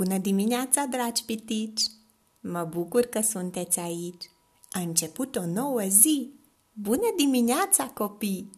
Bună dimineața, dragi pitici! Mă bucur că sunteți aici. A început o nouă zi. Bună dimineața, copii!